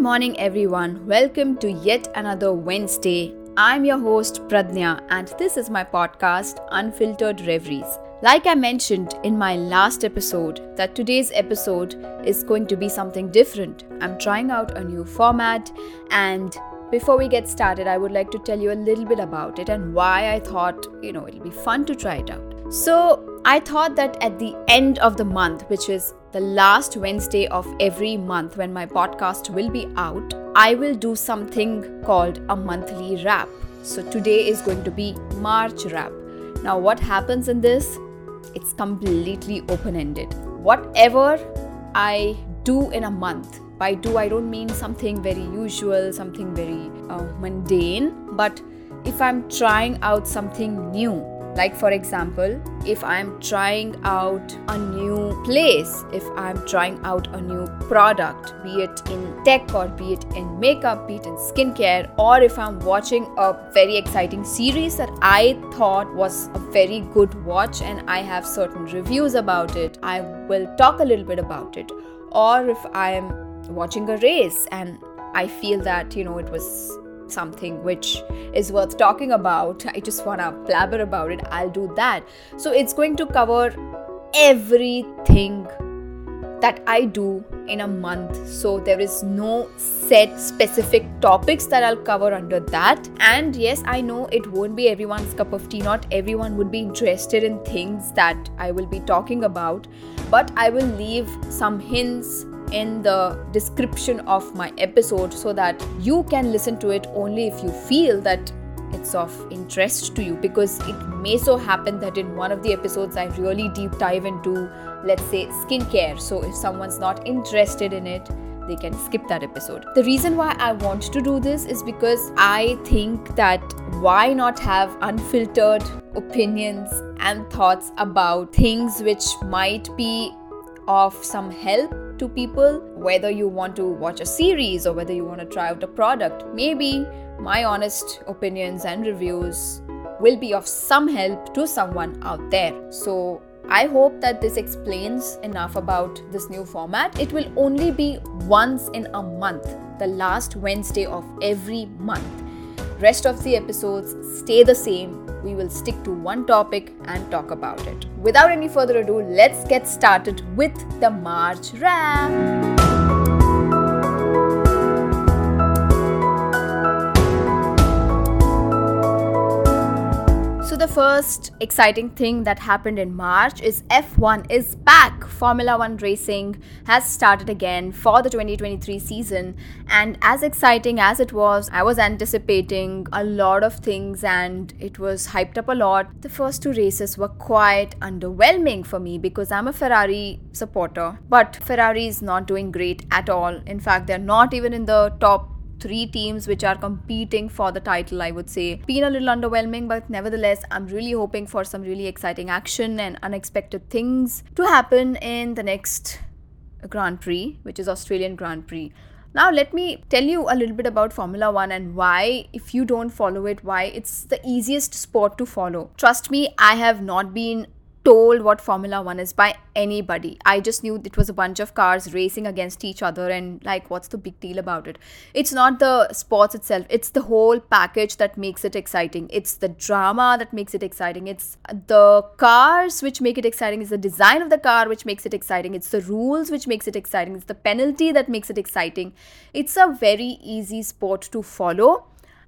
morning, everyone. Welcome to yet another Wednesday. I'm your host, Pradnya, and this is my podcast, Unfiltered Reveries. Like I mentioned in my last episode, that today's episode is going to be something different. I'm trying out a new format, and before we get started, I would like to tell you a little bit about it and why I thought, you know, it'll be fun to try it out. So, I thought that at the end of the month, which is the last Wednesday of every month when my podcast will be out, I will do something called a monthly wrap. So today is going to be March wrap. Now, what happens in this? It's completely open ended. Whatever I do in a month, by do, I don't mean something very usual, something very uh, mundane, but if I'm trying out something new, like, for example, if I'm trying out a new place, if I'm trying out a new product, be it in tech or be it in makeup, be it in skincare, or if I'm watching a very exciting series that I thought was a very good watch and I have certain reviews about it, I will talk a little bit about it. Or if I'm watching a race and I feel that, you know, it was something which is worth talking about, I just want to blabber about it, I'll do that. So it's going to cover everything that I do in a month. So there is no set specific topics that I'll cover under that. And yes, I know it won't be everyone's cup of tea. Not everyone would be interested in things that I will be talking about, but I will leave some hints in the description of my episode so that you can listen to it only if you feel that it's of interest to you because it may so happen that in one of the episodes I really deep dive into, let's say, skincare. So if someone's not interested in it, they can skip that episode. The reason why I want to do this is because I think that why not have unfiltered opinions and thoughts about things which might be of some help to people, whether you want to watch a series or whether you want to try out a product. Maybe my honest opinions and reviews will be of some help to someone out there. So, I hope that this explains enough about this new format. It will only be once in a month, the last Wednesday of every month. Rest of the episodes stay the same. We will stick to one topic and talk about it. Without any further ado, let's get started with the March wrap. First exciting thing that happened in March is F1 is back. Formula 1 racing has started again for the 2023 season. And as exciting as it was, I was anticipating a lot of things and it was hyped up a lot. The first two races were quite underwhelming for me because I'm a Ferrari supporter. But Ferrari is not doing great at all. In fact, they're not even in the top three teams which are competing for the title, I would say. Been a little underwhelming, but nevertheless, I'm really hoping for some really exciting action and unexpected things to happen in the next Grand Prix, which is Australian Grand Prix. Now, let me tell you a little bit about Formula One and why, if you don't follow it, why it's the easiest sport to follow. Trust me, I have not been told what Formula One is by anybody. I just knew it was a bunch of cars racing against each other, and like, what's the big deal about it? It's not the sports itself, it's the whole package that makes it exciting. It's the drama that makes it exciting. It's the cars which make it exciting. It's the design of the car which makes it exciting. It's the rules which makes it exciting. It's the penalty that makes it exciting. It's a very easy sport to follow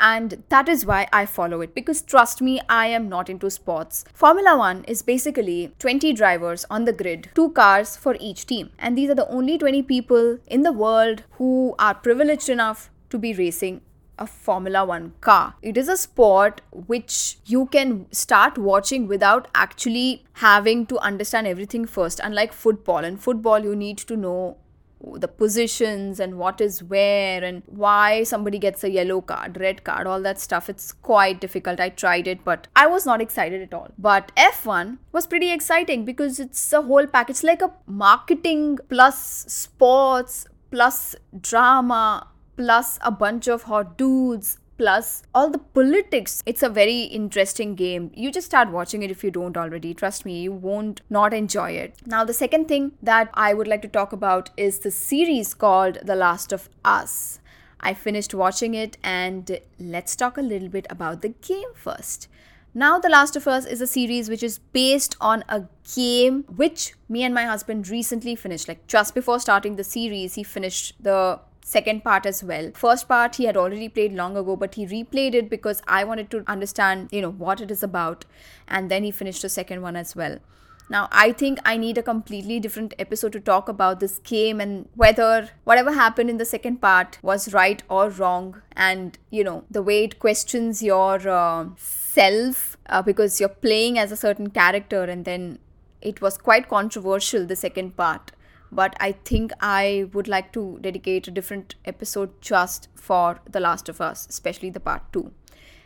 and that is why I follow it because trust me, I am not into sports. Formula One is basically 20 drivers on the grid, two cars for each team, and these are the only 20 people in the world who are privileged enough to be racing a Formula One car. It is a sport which you can start watching without actually having to understand everything first. Unlike football, in football, you need to know the positions and what is where and why somebody gets a yellow card, red card, all that stuff. It's quite difficult. I tried it, but I was not excited at all. But F1 was pretty exciting because it's a whole package, like a marketing plus sports plus drama plus a bunch of hot dudes plus all the politics. It's a very interesting game. You just start watching it if you don't already. Trust me, you won't not enjoy it. Now, the second thing that I would like to talk about is the series called The Last of Us. I finished watching it, and let's talk a little bit about the game first. Now, The Last of Us is a series which is based on a game which me and my husband recently finished. Like, just before starting the series, he finished the second part as well. First part he had already played long ago, but he replayed it because I wanted to understand, you know, what it is about. And then he finished the second one as well. Now, I think I need a completely different episode to talk about this game and whether whatever happened in the second part was right or wrong. And, you know, the way it questions your uh, self uh, because you're playing as a certain character and then it was quite controversial, the second part but I think I would like to dedicate a different episode just for The Last of Us, especially the part 2.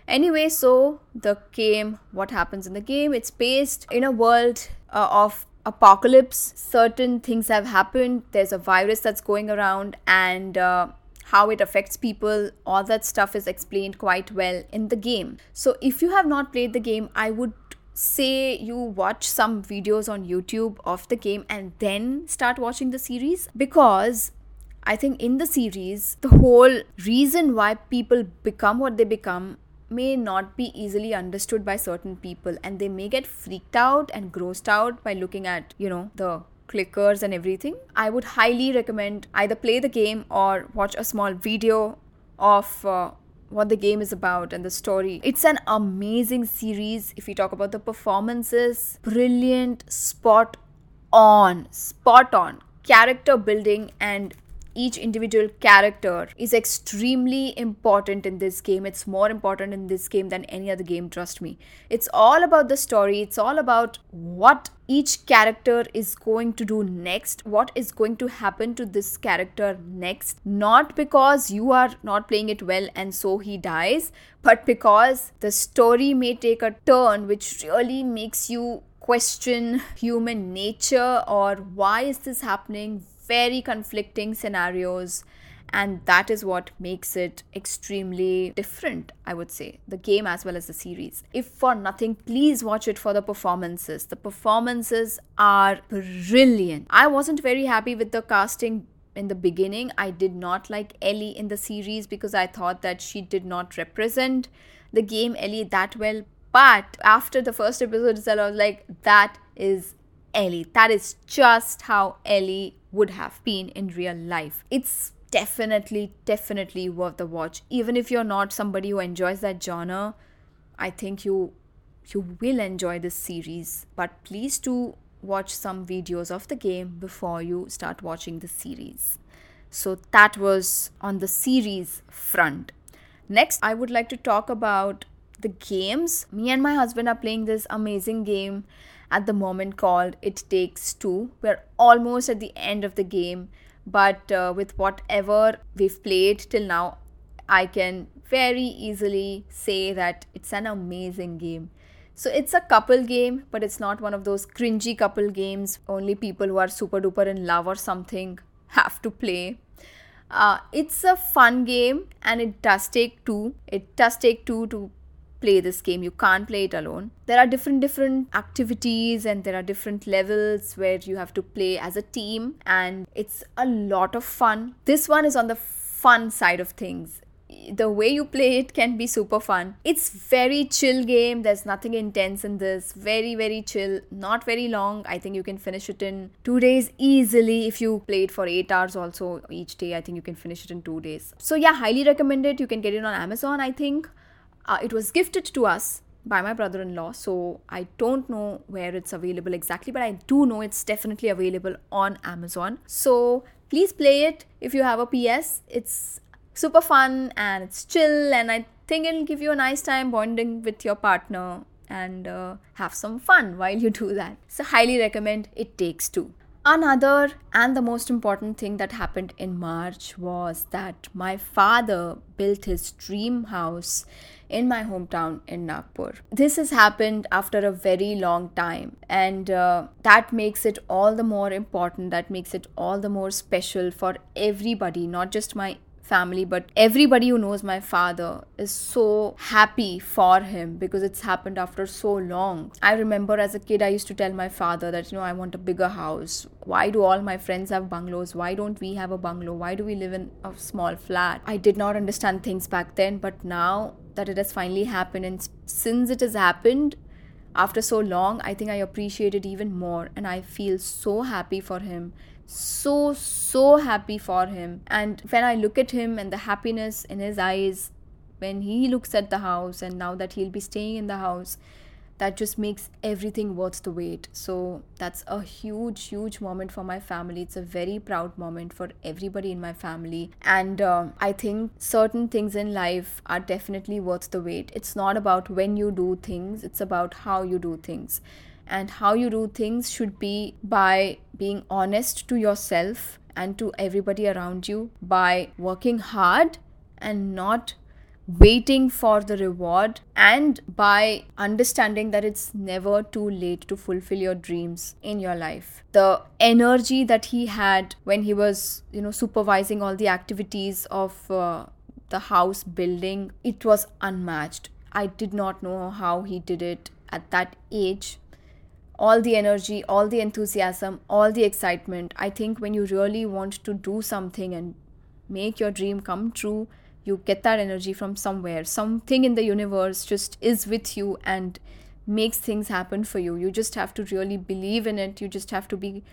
Anyway, so the game, what happens in the game? It's based in a world uh, of apocalypse. Certain things have happened. There's a virus that's going around, and uh, how it affects people, all that stuff is explained quite well in the game. So, if you have not played the game, I would say you watch some videos on YouTube of the game and then start watching the series because I think in the series, the whole reason why people become what they become may not be easily understood by certain people and they may get freaked out and grossed out by looking at, you know, the clickers and everything. I would highly recommend either play the game or watch a small video of uh, what the game is about and the story. It's an amazing series. If we talk about the performances, brilliant, spot on, spot on character building and each individual character is extremely important in this game. It's more important in this game than any other game, trust me. It's all about the story, it's all about what each character is going to do next, what is going to happen to this character next. Not because you are not playing it well and so he dies, but because the story may take a turn which really makes you question human nature or why is this happening very conflicting scenarios and that is what makes it extremely different i would say the game as well as the series. If for nothing please watch it for the performances. The performances are brilliant. I wasn't very happy with the casting in the beginning. I did not like ellie in the series because i thought that she did not represent the game ellie that well. But after the first episode itself i was like that is ellie that is just how ellie would have been in real life. It's definitely, definitely worth the watch. Even if you're not somebody who enjoys that genre, I think you you will enjoy this series. But please do watch some videos of the game before you start watching the series. So that was on the series front. Next, I would like to talk about the games. Me and my husband are playing this amazing game at the moment called It Takes Two. We're almost at the end of the game, but uh, with whatever we've played till now, I can very easily say that it's an amazing game. So it's a couple game, but it's not one of those cringy couple games only people who are super duper in love or something have to play. Uh, it's a fun game and it does take two. It does take two to play this game. You can't play it alone. There are different different activities and there are different levels where you have to play as a team and it's a lot of fun. This one is on the fun side of things. The way you play it can be super fun. It's very chill game. There's nothing intense in this. Very very chill. Not very long. I think you can finish it in two days easily. If you play it for eight hours also each day i think you can finish it in two days. So yeah highly recommend it. You can get it on amazon i think uh, it was gifted to us by my brother in law, so I don't know where it's available exactly, but I do know it's definitely available on Amazon. So please play it if you have a PS. It's super fun and it's chill, and I think it'll give you a nice time bonding with your partner and uh, have some fun while you do that. So, highly recommend It Takes Two. Another and the most important thing that happened in March was that my father built his dream house in my hometown in Nagpur. This has happened after a very long time, and uh, that makes it all the more important. That makes it all the more special for everybody, not just my family, but everybody who knows my father is so happy for him because it's happened after so long. I remember as a kid, I used to tell my father that, you know, I want a bigger house. Why do all my friends have bungalows? Why don't we have a bungalow? Why do we live in a small flat? I did not understand things back then, but now that it has finally happened, and since it has happened, after so long, I think I appreciate it even more and I feel so happy for him. So, so happy for him. And when I look at him and the happiness in his eyes when he looks at the house, and now that he'll be staying in the house, that just makes everything worth the wait. So that's a huge, huge moment for my family. It's a very proud moment for everybody in my family. And uh, I think certain things in life are definitely worth the wait. It's not about when you do things, it's about how you do things. And how you do things should be by being honest to yourself and to everybody around you, by working hard and not waiting for the reward and by understanding that it's never too late to fulfill your dreams in your life. The energy that he had when he was you know supervising all the activities of uh, the house building it was unmatched. I did not know how he did it at that age. All the energy all the enthusiasm all the excitement. I think when you really want to do something and make your dream come true you get that energy from somewhere. Something in the universe just is with you and makes things happen for you. You just have to really believe in it. You just have to be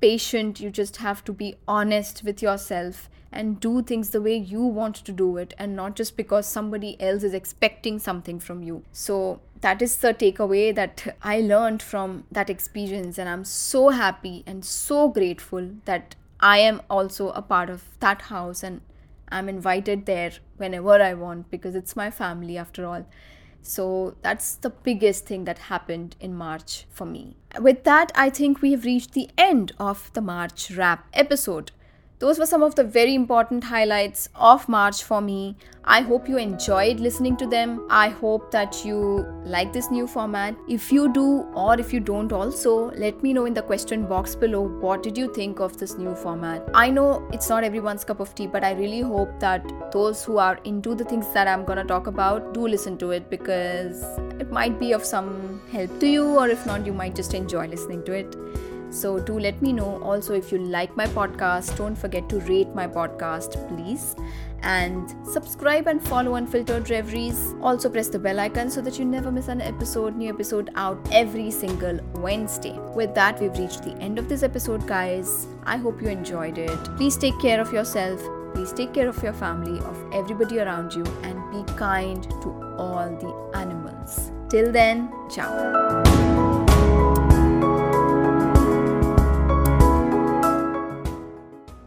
patient. You just have to be honest with yourself and do things the way you want to do it and not just because somebody else is expecting something from you. So that is the takeaway that i learned from that experience and i'm so happy and so grateful that i am also a part of that house and I'm invited there whenever I want because it's my family after all. So that's the biggest thing that happened in March for me. With that, I think we have reached the end of the March wrap episode. Those were some of the very important highlights of March for me. I hope you enjoyed listening to them. I hope that you like this new format. If you do, or if you don't, also let me know in the question box below what did you think of this new format. I know it's not everyone's cup of tea, but I really hope that those who are into the things that I'm gonna talk about do listen to it because it might be of some help to you, or if not, you might just enjoy listening to it. So, do let me know also if you like my podcast. Don't forget to rate my podcast, please. And subscribe and follow Unfiltered Reveries. Also, press the bell icon so that you never miss an episode. New episode out every single Wednesday. With that, we've reached the end of this episode, guys. I hope you enjoyed it. Please take care of yourself. Please take care of your family, of everybody around you, and be kind to all the animals. Till then, ciao.